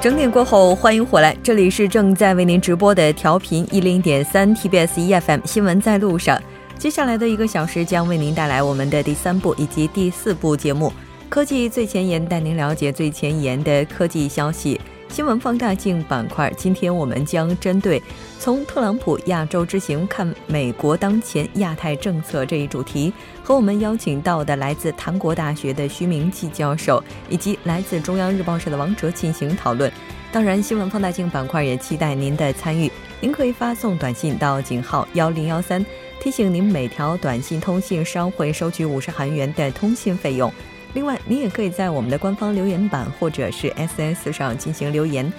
整点过后，欢迎回来，这里是正在为您直播的调频一零点三 TBS EFM 新闻在路上。接下来的一个小时将为您带来我们的第三部以及第四部节目《科技最前沿》，带您了解最前沿的科技消息。新闻放大镜板块，今天我们将针对从特朗普亚洲之行看美国当前亚太政策这一主题，和我们邀请到的来自韩国大学的徐明季教授，以及来自中央日报社的王哲进行讨论。当然，新闻放大镜板块也期待您的参与，您可以发送短信到井号幺零幺三，提醒您每条短信通信商会收取五十韩元的通信费用。另外，您也可以在我们的官方留言板或者是 SS 上进行留言。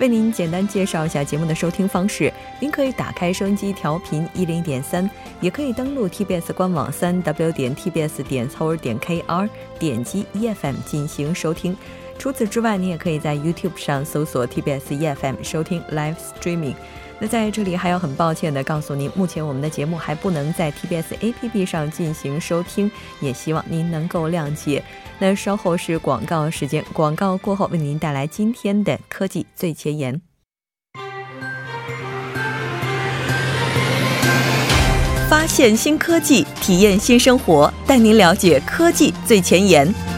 为您简单介绍一下节目的收听方式：您可以打开收音机调频一零点三，也可以登录 TBS 官网三 W 点 TBS 点 core 点 KR，点击 EFM 进行收听。除此之外，你也可以在 YouTube 上搜索 TBS EFM 收听 Live Streaming。在这里还要很抱歉的告诉您，目前我们的节目还不能在 TBS APP 上进行收听，也希望您能够谅解。那稍后是广告时间，广告过后为您带来今天的科技最前沿，发现新科技，体验新生活，带您了解科技最前沿。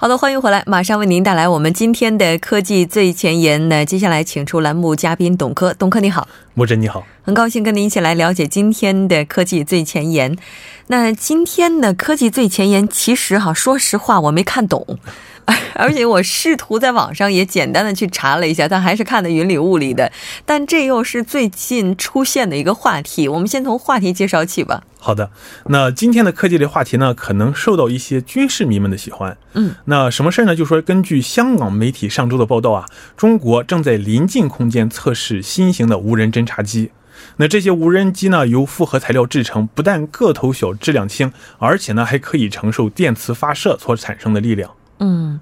好的，欢迎回来，马上为您带来我们今天的科技最前沿。那接下来请出栏目嘉宾董科，董科你好，莫真你好，很高兴跟您一起来了解今天的科技最前沿。那今天的科技最前沿，其实哈，说实话我没看懂。而且我试图在网上也简单的去查了一下，但还是看的云里雾里的。但这又是最近出现的一个话题，我们先从话题介绍起吧。好的，那今天的科技类话题呢，可能受到一些军事迷们的喜欢。嗯，那什么事儿呢？就说根据香港媒体上周的报道啊，中国正在临近空间测试新型的无人侦察机。那这些无人机呢，由复合材料制成，不但个头小、质量轻，而且呢，还可以承受电磁发射所产生的力量。嗯，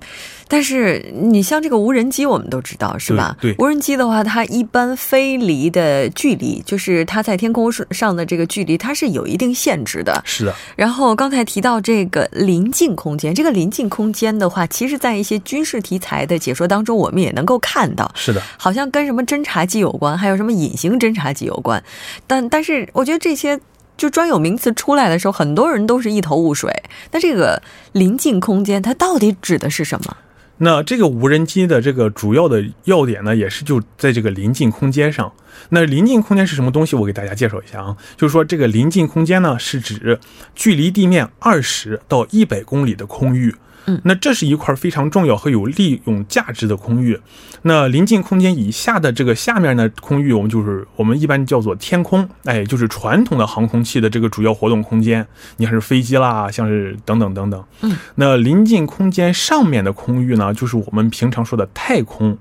但是你像这个无人机，我们都知道是吧？对，无人机的话，它一般飞离的距离，就是它在天空上的这个距离，它是有一定限制的。是的。然后刚才提到这个临近空间，这个临近空间的话，其实在一些军事题材的解说当中，我们也能够看到。是的。好像跟什么侦察机有关，还有什么隐形侦察机有关。但但是，我觉得这些。就专有名词出来的时候，很多人都是一头雾水。那这个临近空间，它到底指的是什么？那这个无人机的这个主要的要点呢，也是就在这个临近空间上。那临近空间是什么东西？我给大家介绍一下啊，就是说这个临近空间呢，是指距离地面二十到一百公里的空域。嗯，那这是一块非常重要和有利用价值的空域。那临近空间以下的这个下面的空域，我们就是我们一般叫做天空，哎，就是传统的航空器的这个主要活动空间。你看是飞机啦，像是等等等等。嗯，那临近空间上面的空域呢，就是我们平常说的太空。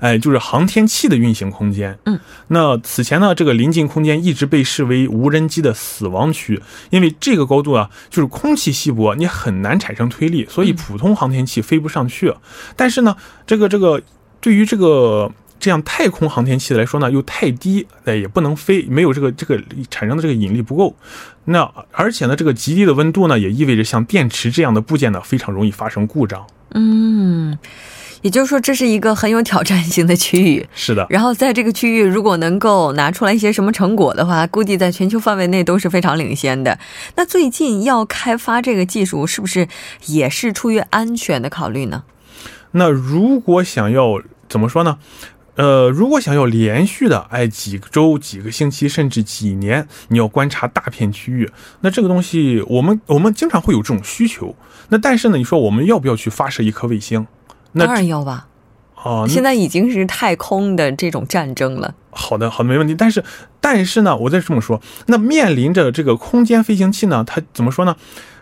哎，就是航天器的运行空间。嗯，那此前呢，这个临近空间一直被视为无人机的死亡区，因为这个高度啊，就是空气稀薄，你很难产生推力，所以普通航天器飞不上去。但是呢，这个这个对于这个这样太空航天器来说呢，又太低，哎，也不能飞，没有这个这个产生的这个引力不够。那而且呢，这个极低的温度呢，也意味着像电池这样的部件呢，非常容易发生故障。嗯。也就是说，这是一个很有挑战性的区域。是的。然后在这个区域，如果能够拿出来一些什么成果的话，估计在全球范围内都是非常领先的。那最近要开发这个技术，是不是也是出于安全的考虑呢？那如果想要怎么说呢？呃，如果想要连续的哎几个周、几个星期，甚至几年，你要观察大片区域，那这个东西，我们我们经常会有这种需求。那但是呢，你说我们要不要去发射一颗卫星？当然要吧，哦，现在已经是太空的这种战争了。好的，好的，没问题。但是，但是呢，我再这么说，那面临着这个空间飞行器呢，它怎么说呢？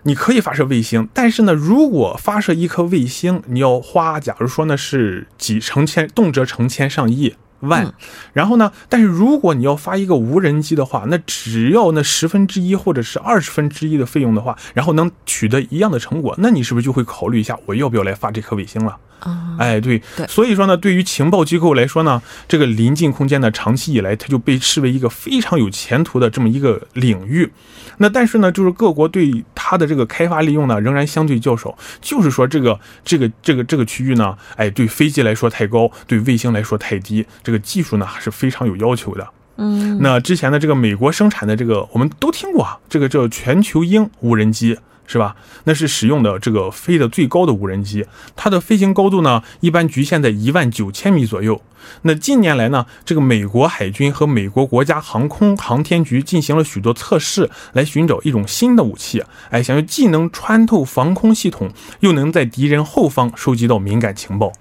你可以发射卫星，但是呢，如果发射一颗卫星，你要花，假如说呢是几成千，动辄成千上亿。万，然后呢？但是如果你要发一个无人机的话，那只要那十分之一或者是二十分之一的费用的话，然后能取得一样的成果，那你是不是就会考虑一下，我要不要来发这颗卫星了？啊，哎，对，对所以说呢，对于情报机构来说呢，这个临近空间呢，长期以来它就被视为一个非常有前途的这么一个领域。那但是呢，就是各国对它的这个开发利用呢，仍然相对较少。就是说，这个这个这个这个区域呢，哎，对飞机来说太高，对卫星来说太低，这个技术呢还是非常有要求的。嗯，那之前的这个美国生产的这个，我们都听过啊，这个叫全球鹰无人机。是吧？那是使用的这个飞得最高的无人机，它的飞行高度呢，一般局限在一万九千米左右。那近年来呢，这个美国海军和美国国家航空航天局进行了许多测试，来寻找一种新的武器，哎，想要既能穿透防空系统，又能在敌人后方收集到敏感情报。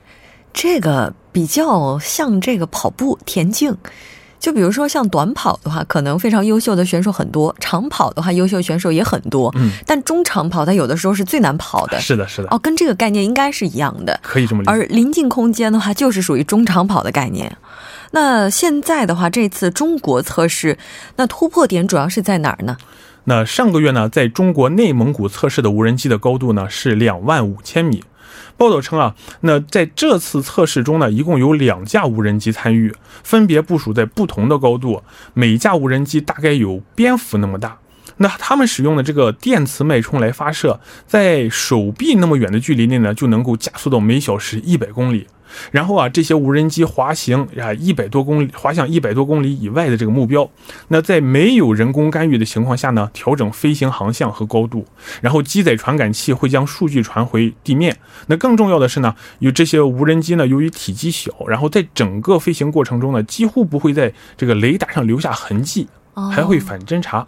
这个比较像这个跑步田径。就比如说像短跑的话，可能非常优秀的选手很多；长跑的话，优秀选手也很多。嗯，但中长跑它有的时候是最难跑的。是的，是的。哦，跟这个概念应该是一样的，可以这么理解。而临近空间的话，就是属于中长跑的概念。那现在的话，这次中国测试，那突破点主要是在哪儿呢？那上个月呢，在中国内蒙古测试的无人机的高度呢是两万五千米。报道称啊，那在这次测试中呢，一共有两架无人机参与，分别部署在不同的高度，每架无人机大概有蝙蝠那么大。那他们使用的这个电磁脉冲来发射，在手臂那么远的距离内呢，就能够加速到每小时一百公里。然后啊，这些无人机滑行啊一百多公里，滑向一百多公里以外的这个目标。那在没有人工干预的情况下呢，调整飞行航向和高度。然后机载传感器会将数据传回地面。那更重要的是呢，有这些无人机呢，由于体积小，然后在整个飞行过程中呢，几乎不会在这个雷达上留下痕迹，还会反侦察。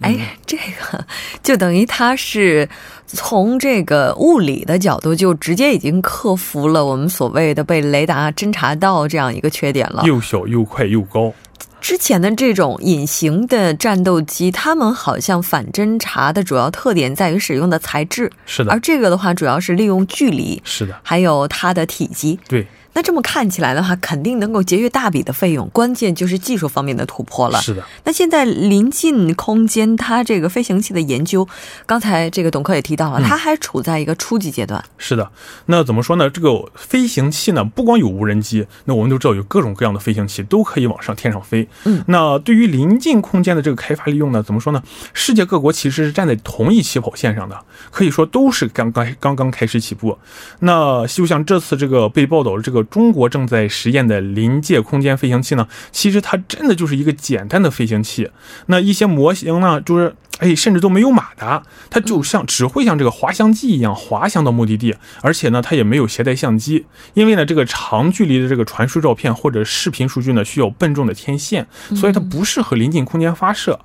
哎，这个就等于它是从这个物理的角度，就直接已经克服了我们所谓的被雷达侦察到这样一个缺点了。又小又快又高。之前的这种隐形的战斗机，他们好像反侦察的主要特点在于使用的材质，是的。而这个的话，主要是利用距离，是的，还有它的体积，对。那这么看起来的话，肯定能够节约大笔的费用，关键就是技术方面的突破了。是的。那现在临近空间，它这个飞行器的研究，刚才这个董科也提到了，它还处在一个初级阶段。是的。那怎么说呢？这个飞行器呢，不光有无人机，那我们都知道有各种各样的飞行器都可以往上天上飞。嗯。那对于临近空间的这个开发利用呢，怎么说呢？世界各国其实是站在同一起跑线上的，可以说都是刚刚刚刚开始起步。那就像这次这个被报道的这个中国正在实验的临界空间飞行器呢，其实它真的就是一个简单的飞行器。那一些模型呢，就是哎，甚至都没有马达，它就像只会像这个滑翔机一样滑翔到目的地，而且呢，它也没有携带相机，因为呢，这个长距离的这个传输照片或者视频数据呢，需要笨重的天线，所以它不适合临近空间发射。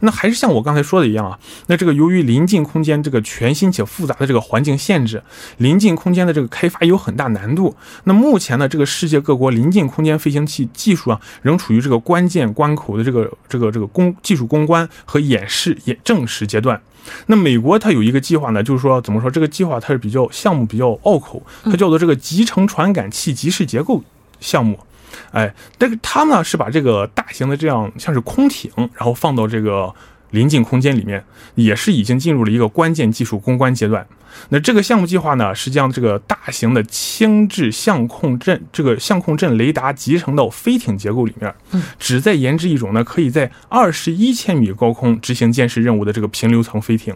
那还是像我刚才说的一样啊，那这个由于临近空间这个全新且复杂的这个环境限制，临近空间的这个开发有很大难度。那目前呢，这个世界各国临近空间飞行器技术啊，仍处于这个关键关口的这个这个这个攻技术攻关和演示演正式阶段。那美国它有一个计划呢，就是说怎么说这个计划它是比较项目比较拗口，它叫做这个集成传感器集式结构项目。哎，但是他呢是把这个大型的这样像是空艇，然后放到这个临近空间里面，也是已经进入了一个关键技术攻关阶段。那这个项目计划呢，是将这个大型的轻质相控阵这个相控阵雷达集成到飞艇结构里面，旨在研制一种呢可以在二十一千米高空执行监视任务的这个平流层飞艇，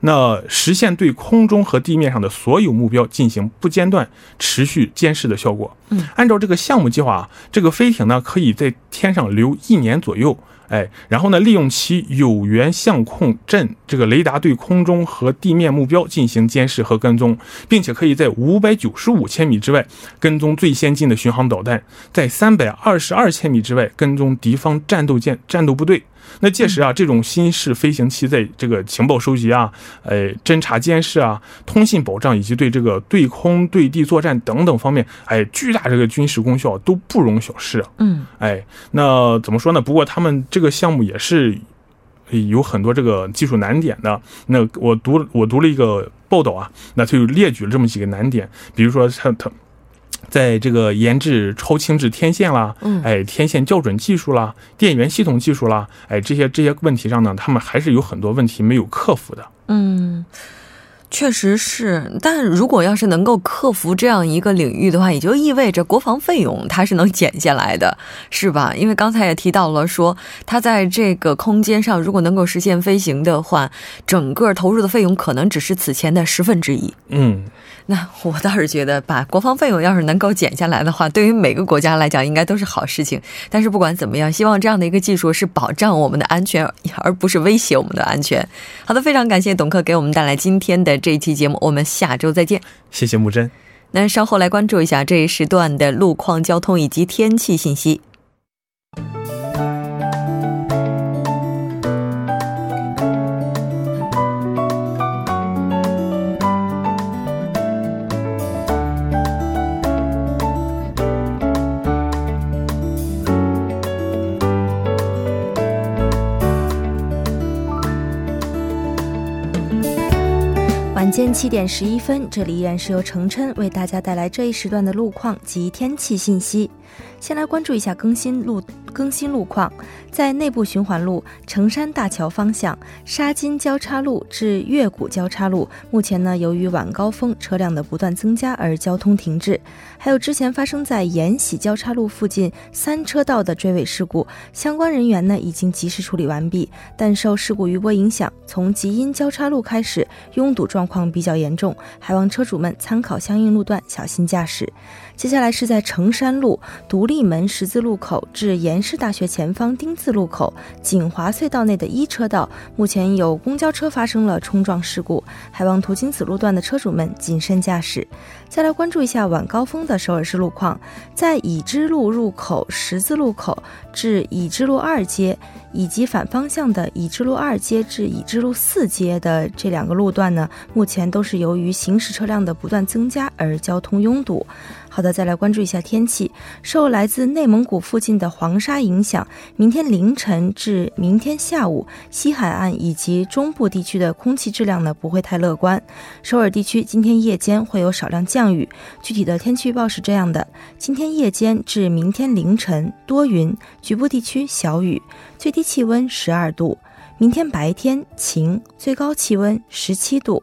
那实现对空中和地面上的所有目标进行不间断、持续监视的效果。嗯，按照这个项目计划啊，这个飞艇呢可以在天上留一年左右。哎，然后呢，利用其有源相控阵这个雷达对空中和地面目标进行监视和跟踪，并且可以在五百九十五千米之外跟踪最先进的巡航导弹，在三百二十二千米之外跟踪敌方战斗舰、战斗部队。那届时啊，这种新式飞行器在这个情报收集啊、呃侦察监视啊、通信保障以及对这个对空对地作战等等方面，哎，巨大这个军事功效都不容小视。嗯，哎，那怎么说呢？不过他们这个项目也是有很多这个技术难点的。那我读我读了一个报道啊，那他就列举了这么几个难点，比如说他他。在这个研制超轻质天线啦，嗯，哎，天线校准技术啦，电源系统技术啦，哎，这些这些问题上呢，他们还是有很多问题没有克服的。嗯，确实是，但如果要是能够克服这样一个领域的话，也就意味着国防费用它是能减下来的，是吧？因为刚才也提到了，说它在这个空间上如果能够实现飞行的话，整个投入的费用可能只是此前的十分之一。嗯。那我倒是觉得，把国防费用要是能够减下来的话，对于每个国家来讲，应该都是好事情。但是不管怎么样，希望这样的一个技术是保障我们的安全，而不是威胁我们的安全。好的，非常感谢董克给我们带来今天的这一期节目，我们下周再见。谢谢木真。那稍后来关注一下这一时段的路况、交通以及天气信息。间七点十一分，这里依然是由程琛为大家带来这一时段的路况及天气信息。先来关注一下更新路更新路况，在内部循环路成山大桥方向沙金交叉路至月谷交叉路，目前呢由于晚高峰车辆的不断增加而交通停滞。还有之前发生在延禧交叉路附近三车道的追尾事故，相关人员呢已经及时处理完毕，但受事故余波影响，从吉阴交叉路开始拥堵状况比较严重，还望车主们参考相应路段小心驾驶。接下来是在成山路独立门十字路口至延世大学前方丁字路口锦华隧道内的一车道，目前有公交车发生了冲撞事故，还望途经此路段的车主们谨慎驾驶。再来关注一下晚高峰的首尔市路况，在已知路入口十字路口至已知路二街。以及反方向的已知路二街至已知路四街的这两个路段呢，目前都是由于行驶车辆的不断增加而交通拥堵。好的，再来关注一下天气。受来自内蒙古附近的黄沙影响，明天凌晨至明天下午，西海岸以及中部地区的空气质量呢不会太乐观。首尔地区今天夜间会有少量降雨。具体的天气预报是这样的：今天夜间至明天凌晨多云，局部地区小雨。最低气温十二度，明天白天晴，最高气温十七度。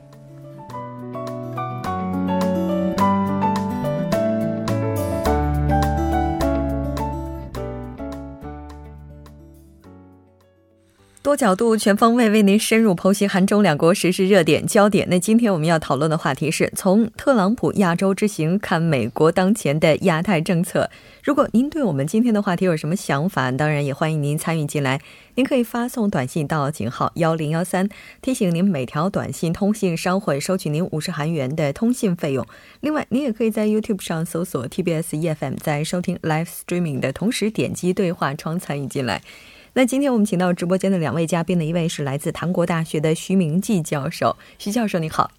多角度、全方位为您深入剖析韩中两国时事热点焦点。那今天我们要讨论的话题是从特朗普亚洲之行看美国当前的亚太政策。如果您对我们今天的话题有什么想法，当然也欢迎您参与进来。您可以发送短信到井号幺零幺三，提醒您每条短信通信商会收取您五十韩元的通信费用。另外，您也可以在 YouTube 上搜索 TBS EFM，在收听 Live Streaming 的同时点击对话窗参与进来。那今天我们请到直播间的两位嘉宾呢，一位是来自韩国大学的徐明季教授，徐教授你好。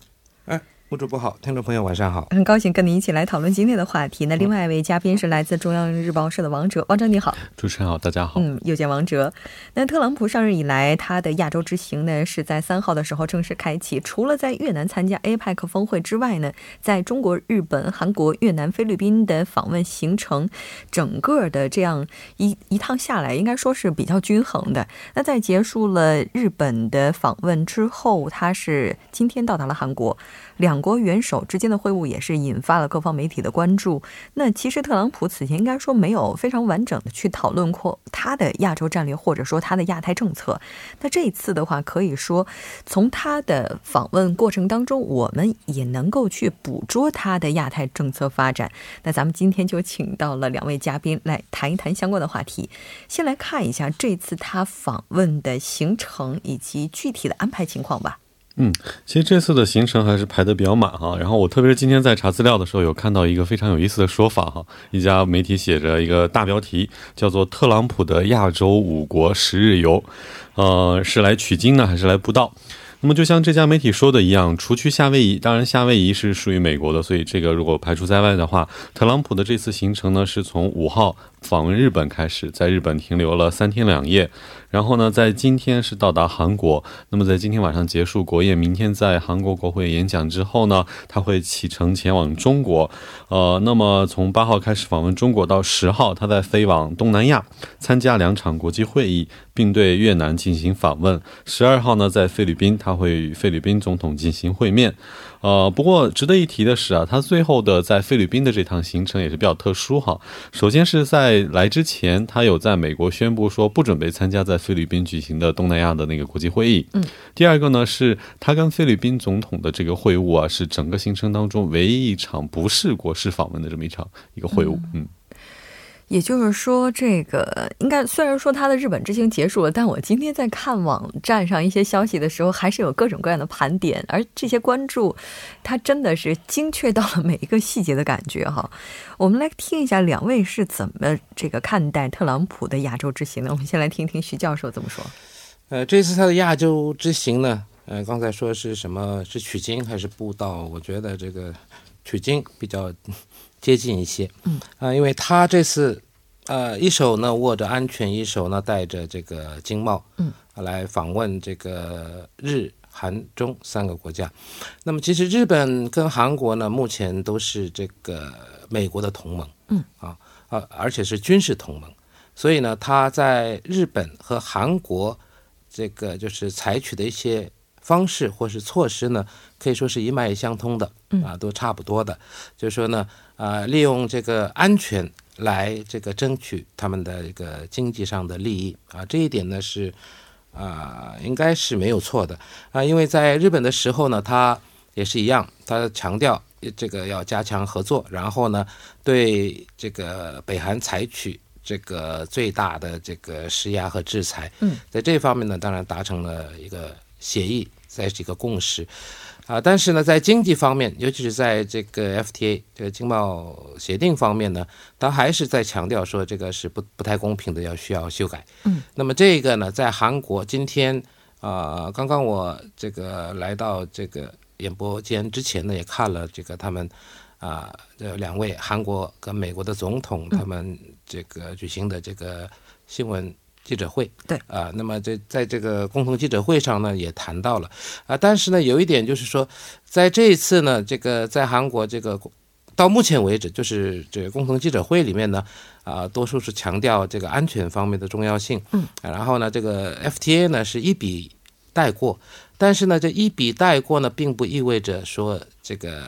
哎副主播好，听众朋友晚上好，很高兴跟您一起来讨论今天的话题。那另外一位嘉宾是来自中央日报社的王哲，王哲你好，主持人好，大家好。嗯，又见王哲。那特朗普上任以来，他的亚洲之行呢是在三号的时候正式开启。除了在越南参加 APEC 峰会之外呢，在中国、日本、韩国、越南、菲律宾的访问行程，整个的这样一一趟下来，应该说是比较均衡的。那在结束了日本的访问之后，他是今天到达了韩国。两国元首之间的会晤也是引发了各方媒体的关注。那其实特朗普此前应该说没有非常完整的去讨论过他的亚洲战略，或者说他的亚太政策。那这一次的话，可以说从他的访问过程当中，我们也能够去捕捉他的亚太政策发展。那咱们今天就请到了两位嘉宾来谈一谈相关的话题。先来看一下这次他访问的行程以及具体的安排情况吧。嗯，其实这次的行程还是排的比较满哈。然后我特别是今天在查资料的时候，有看到一个非常有意思的说法哈。一家媒体写着一个大标题，叫做“特朗普的亚洲五国十日游”，呃，是来取经呢，还是来布道？那么就像这家媒体说的一样，除去夏威夷，当然夏威夷是属于美国的，所以这个如果排除在外的话，特朗普的这次行程呢，是从五号访问日本开始，在日本停留了三天两夜。然后呢，在今天是到达韩国。那么在今天晚上结束国宴，明天在韩国国会演讲之后呢，他会启程前往中国。呃，那么从八号开始访问中国，到十号，他在飞往东南亚参加两场国际会议，并对越南进行访问。十二号呢，在菲律宾，他会与菲律宾总统进行会面。呃，不过值得一提的是啊，他最后的在菲律宾的这趟行程也是比较特殊哈。首先是在来之前，他有在美国宣布说不准备参加在菲律宾举行的东南亚的那个国际会议。嗯。第二个呢，是他跟菲律宾总统的这个会晤啊，是整个行程当中唯一一场不是国事访问的这么一场一个会晤。嗯。也就是说，这个应该虽然说他的日本之行结束了，但我今天在看网站上一些消息的时候，还是有各种各样的盘点，而这些关注，他真的是精确到了每一个细节的感觉哈。我们来听一下两位是怎么这个看待特朗普的亚洲之行的。我们先来听听徐教授怎么说。呃，这次他的亚洲之行呢，呃，刚才说是什么是取经还是布道？我觉得这个取经比较。接近一些，嗯。啊，因为他这次，呃，一手呢握着安全，一手呢带着这个经贸，嗯，来访问这个日韩中三个国家。那么其实日本跟韩国呢，目前都是这个美国的同盟，嗯。啊啊，而且是军事同盟，所以呢，他在日本和韩国这个就是采取的一些方式或是措施呢，可以说是一脉相通的，啊，都差不多的，就是说呢。啊，利用这个安全来这个争取他们的一个经济上的利益啊，这一点呢是啊，应该是没有错的啊，因为在日本的时候呢，他也是一样，他强调这个要加强合作，然后呢，对这个北韩采取这个最大的这个施压和制裁。嗯，在这方面呢，当然达成了一个协议，在这个共识。啊，但是呢，在经济方面，尤其是在这个 FTA 这个经贸协定方面呢，他还是在强调说这个是不不太公平的，要需要修改。嗯，那么这个呢，在韩国今天啊，刚刚我这个来到这个演播间之前呢，也看了这个他们啊，这两位韩国跟美国的总统他们这个举行的这个新闻。记者会。对。啊，那么这在这个共同记者会上呢，也谈到了。啊，但是呢，有一点就是说，在这一次呢，这个在韩国这个到目前为止，就是这个共同记者会里面呢，啊，多数是强调这个安全方面的重要性，嗯，然后呢，这个 FTA 呢是一笔带过，但是呢，这一笔带过呢，并不意味着说这个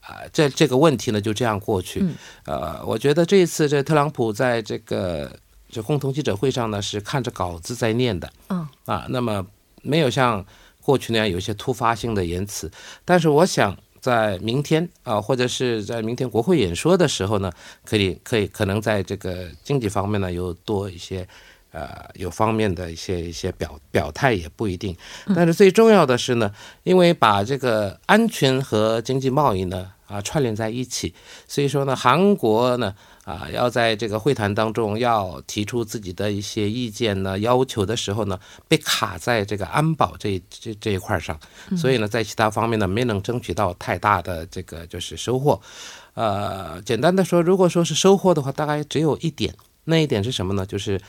啊，这这个问题呢就这样过去，呃，我觉得这一次这特朗普在这个。就共同记者会上呢，是看着稿子在念的，嗯啊，那么没有像过去那样有一些突发性的言辞，但是我想在明天啊，或者是在明天国会演说的时候呢，可以可以可能在这个经济方面呢有多一些呃有方面的一些一些表表态也不一定，但是最重要的是呢，因为把这个安全和经济贸易呢啊串联在一起，所以说呢，韩国呢。啊，要在这个会谈当中要提出自己的一些意见呢、要求的时候呢，被卡在这个安保这这这一块上，所以呢，在其他方面呢没能争取到太大的这个就是收获。呃，简单的说，如果说是收获的话，大概只有一点，那一点是什么呢？就是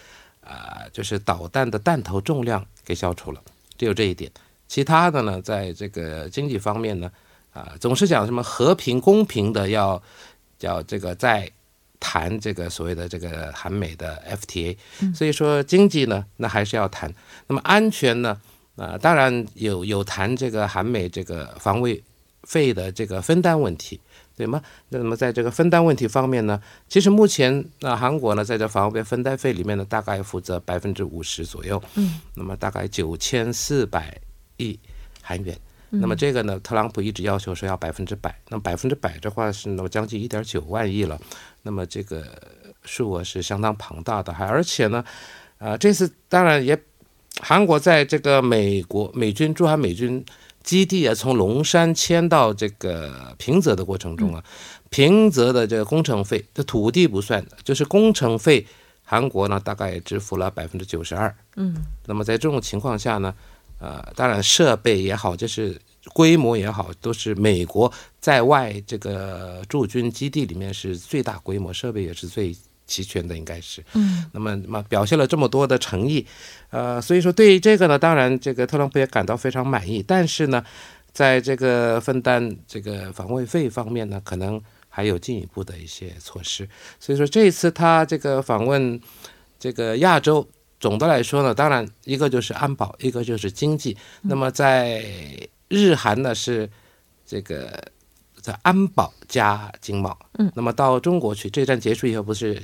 啊，就是导弹的弹头重量给消除了，只有这一点。其他的呢，在这个经济方面呢，啊，总是讲什么和平公平的要叫这个在。谈这个所谓的这个韩美的 FTA，所以说经济呢，那还是要谈。那么安全呢，啊，当然有有谈这个韩美这个防卫费的这个分担问题，对吗？那么在这个分担问题方面呢，其实目前那韩国呢，在这防卫分担费里面呢，大概负责百分之五十左右，嗯，那么大概九千四百亿韩元。那么这个呢，特朗普一直要求说要百分之百，那百分之百的话是那么将近一点九万亿了，那么这个数额是相当庞大的，还而且呢，啊这次当然也，韩国在这个美国美军驻韩美军基地啊，从龙山迁到这个平泽的过程中啊，平泽的这个工程费，这土地不算的，就是工程费，韩国呢大概也支付了百分之九十二，嗯，那么在这种情况下呢。呃，当然设备也好，就是规模也好，都是美国在外这个驻军基地里面是最大规模，设备也是最齐全的，应该是。嗯，那么，那么表现了这么多的诚意，呃，所以说对于这个呢，当然这个特朗普也感到非常满意，但是呢，在这个分担这个防卫费方面呢，可能还有进一步的一些措施。所以说这一次他这个访问这个亚洲。总的来说呢，当然一个就是安保，一个就是经济。那么在日韩呢是这个在安保加经贸。嗯，那么到中国去，这站结束以后，不是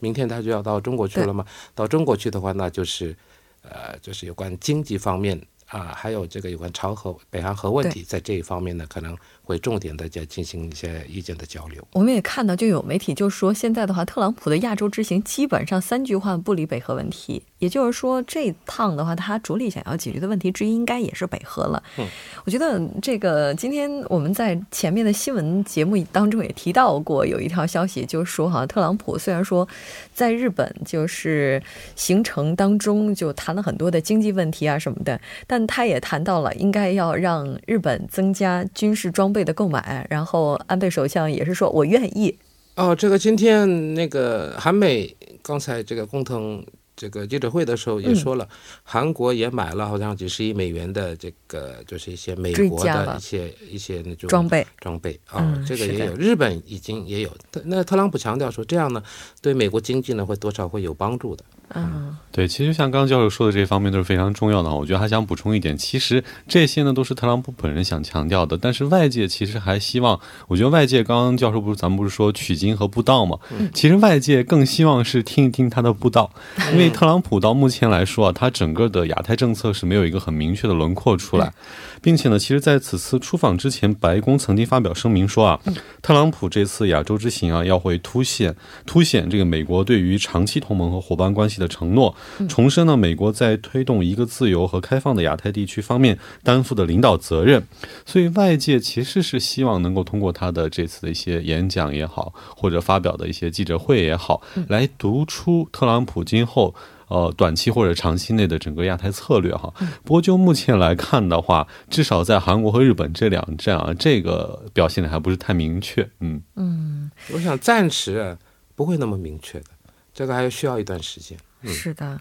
明天他就要到中国去了吗？到中国去的话，那就是呃，就是有关经济方面啊，还有这个有关朝核、北韩核问题，在这一方面呢，可能。会重点的在进行一些意见的交流。我们也看到，就有媒体就说，现在的话，特朗普的亚洲之行基本上三句话不离北核问题。也就是说，这趟的话，他着力想要解决的问题之一，应该也是北核了。嗯，我觉得这个今天我们在前面的新闻节目当中也提到过，有一条消息就是说，哈，特朗普虽然说在日本就是行程当中就谈了很多的经济问题啊什么的，但他也谈到了应该要让日本增加军事装备。的购买，然后安倍首相也是说，我愿意。哦，这个今天那个韩美刚才这个共同这个记者会的时候也说了，韩国也买了好像几十亿美元的这个就是一些美国的一些一些那种装备装备啊，这个也有，日本已经也有。那特朗普强调说，这样呢，对美国经济呢会多少会有帮助的。嗯，对，其实像刚刚教授说的这方面都是非常重要的。我觉得还想补充一点，其实这些呢都是特朗普本人想强调的，但是外界其实还希望，我觉得外界刚刚教授不是咱们不是说取经和布道嘛？其实外界更希望是听一听他的布道，因为特朗普到目前来说啊，他整个的亚太政策是没有一个很明确的轮廓出来，并且呢，其实在此次出访之前，白宫曾经发表声明说啊，特朗普这次亚洲之行啊，要会凸显凸显这个美国对于长期同盟和伙伴关系。的承诺，重申了美国在推动一个自由和开放的亚太地区方面担负的领导责任。所以外界其实是希望能够通过他的这次的一些演讲也好，或者发表的一些记者会也好，来读出特朗普今后呃短期或者长期内的整个亚太策略哈。不过就目前来看的话，至少在韩国和日本这两站啊，这个表现的还不是太明确。嗯嗯，我想暂时不会那么明确的，这个还需要一段时间。是的，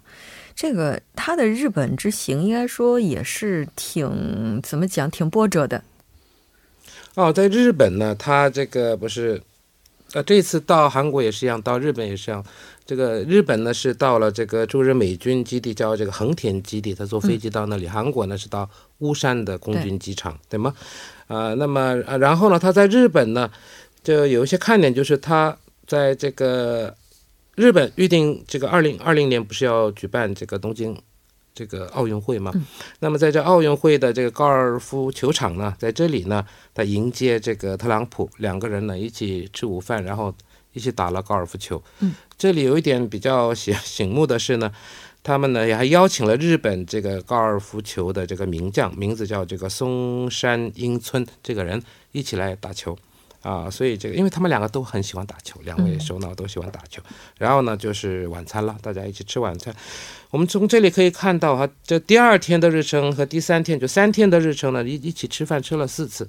这个他的日本之行应该说也是挺怎么讲，挺波折的。哦，在日本呢，他这个不是，呃，这次到韩国也是一样，到日本也是一样。这个日本呢是到了这个驻日美军基地，叫这个横田基地，他坐飞机到那里。韩国呢是到乌山的空军机场，对吗？啊，那么然后呢，他在日本呢，就有一些看点，就是他在这个。日本预定这个二零二零年不是要举办这个东京这个奥运会吗？那么在这奥运会的这个高尔夫球场呢，在这里呢，他迎接这个特朗普两个人呢一起吃午饭，然后一起打了高尔夫球。嗯，这里有一点比较醒醒目的是呢，他们呢也还邀请了日本这个高尔夫球的这个名将，名字叫这个松山英村这个人一起来打球。啊，所以这个，因为他们两个都很喜欢打球，两位首脑都喜欢打球。然后呢，就是晚餐了，大家一起吃晚餐。我们从这里可以看到哈，这第二天的日程和第三天，就三天的日程呢，一一起吃饭吃了四次。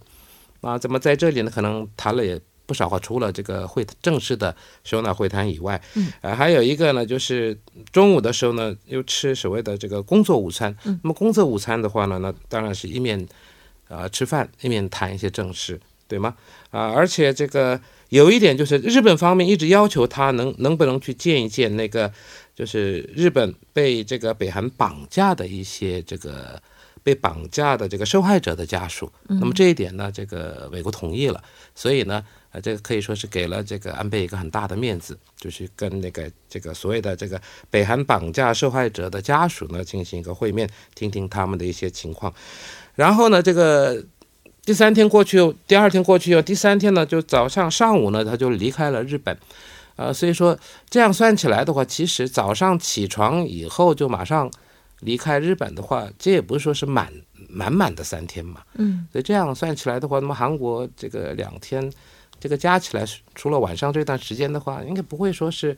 啊，怎么在这里呢？可能谈了也不少话，除了这个会正式的首脑会谈以外，嗯，呃，还有一个呢，就是中午的时候呢，又吃所谓的这个工作午餐。那么工作午餐的话呢，那当然是一面啊吃饭，一面谈一些正事。对吗？啊，而且这个有一点就是，日本方面一直要求他能能不能去见一见那个，就是日本被这个北韩绑架的一些这个被绑架的这个受害者的家属。那么这一点呢，这个美国同意了，所以呢，啊，这个可以说是给了这个安倍一个很大的面子，就是跟那个这个所谓的这个北韩绑架受害者的家属呢进行一个会面，听听他们的一些情况。然后呢，这个。第三天过去，第二天过去又第三天呢，就早上上午呢，他就离开了日本，呃，所以说这样算起来的话，其实早上起床以后就马上离开日本的话，这也不是说是满满满的三天嘛，嗯，所以这样算起来的话，那么韩国这个两天，这个加起来除了晚上这段时间的话，应该不会说是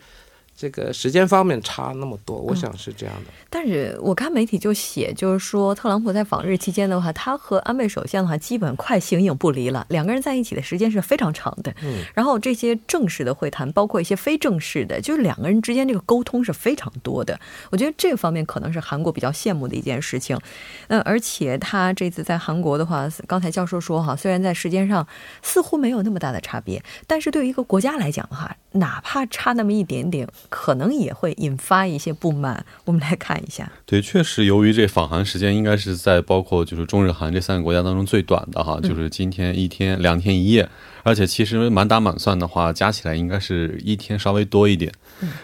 这个时间方面差那么多，我想是这样的。但是我看媒体就写，就是说特朗普在访日期间的话，他和安倍首相的话基本快形影不离了，两个人在一起的时间是非常长的。嗯，然后这些正式的会谈，包括一些非正式的，就是两个人之间这个沟通是非常多的。我觉得这个方面可能是韩国比较羡慕的一件事情。那而且他这次在韩国的话，刚才教授说哈，虽然在时间上似乎没有那么大的差别，但是对于一个国家来讲的话，哪怕差那么一点点。可能也会引发一些不满。我们来看一下。对，确实，由于这访韩时间应该是在包括就是中日韩这三个国家当中最短的哈，就是今天一天两天一夜。而且其实满打满算的话，加起来应该是一天稍微多一点。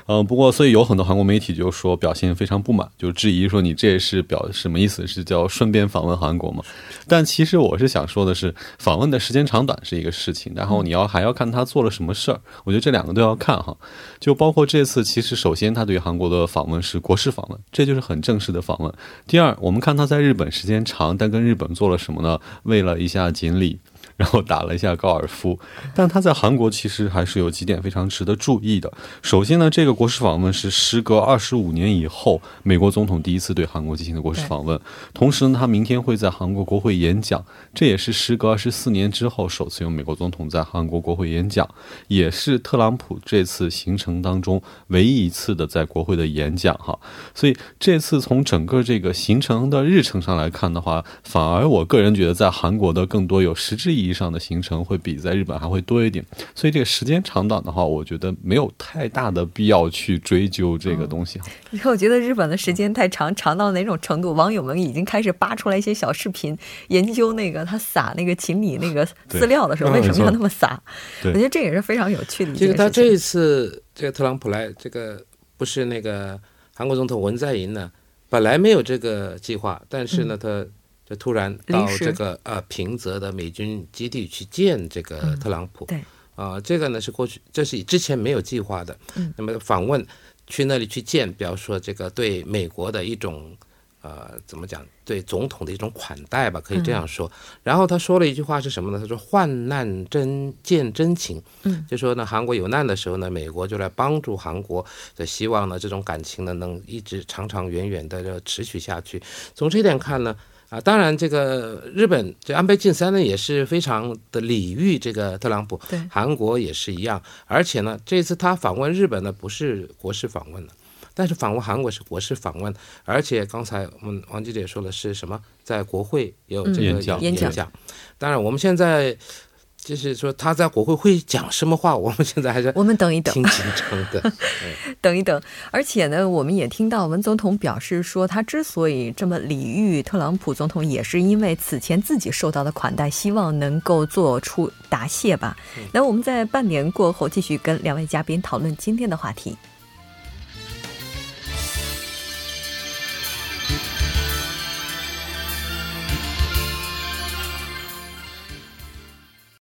嗯，不过所以有很多韩国媒体就说表现非常不满，就质疑说你这是表什么意思？是叫顺便访问韩国吗？但其实我是想说的是，访问的时间长短是一个事情，然后你要还要看他做了什么事儿。我觉得这两个都要看哈。就包括这次，其实首先他对韩国的访问是国事访问，这就是很正式的访问。第二，我们看他在日本时间长，但跟日本做了什么呢？为了一下锦鲤。然后打了一下高尔夫，但他在韩国其实还是有几点非常值得注意的。首先呢，这个国事访问是时隔二十五年以后，美国总统第一次对韩国进行的国事访问。同时呢，他明天会在韩国国会演讲，这也是时隔二十四年之后首次由美国总统在韩国国会演讲，也是特朗普这次行程当中唯一一次的在国会的演讲哈。所以这次从整个这个行程的日程上来看的话，反而我个人觉得在韩国的更多有实质意义。意义上的行程会比在日本还会多一点，所以这个时间长短的话，我觉得没有太大的必要去追究这个东西。你看，我觉得日本的时间太长，长到哪种程度？网友们已经开始扒出来一些小视频，研究那个他撒那个锦鲤那个饲料的时候为什么要那么撒。我觉得这也是非常有趣的。这个他这一次这个特朗普来，这个不是那个韩国总统文在寅呢，本来没有这个计划，但是呢他。就突然到这个呃平泽的美军基地去见这个特朗普，对，啊，这个呢是过去这是之前没有计划的，那么访问去那里去见，比方说这个对美国的一种呃怎么讲，对总统的一种款待吧，可以这样说。然后他说了一句话是什么呢？他说患难真见真情，嗯，就说呢韩国有难的时候呢，美国就来帮助韩国，的希望呢这种感情呢能一直长长远远的持续下去。从这点看呢。啊，当然，这个日本这安倍晋三呢也是非常的礼遇这个特朗普，对，韩国也是一样，而且呢，这次他访问日本呢不是国事访问的，但是访问韩国是国事访问，而且刚才我们王记者也说了是什么，在国会也有这个演讲，当然我们现在。就是说他在国会会讲什么话，我们现在还是我们等一等，挺紧张的，等一等。而且呢，我们也听到文总统表示说，他之所以这么礼遇特朗普总统，也是因为此前自己受到的款待，希望能够做出答谢吧。那我们在半年过后继续跟两位嘉宾讨论今天的话题。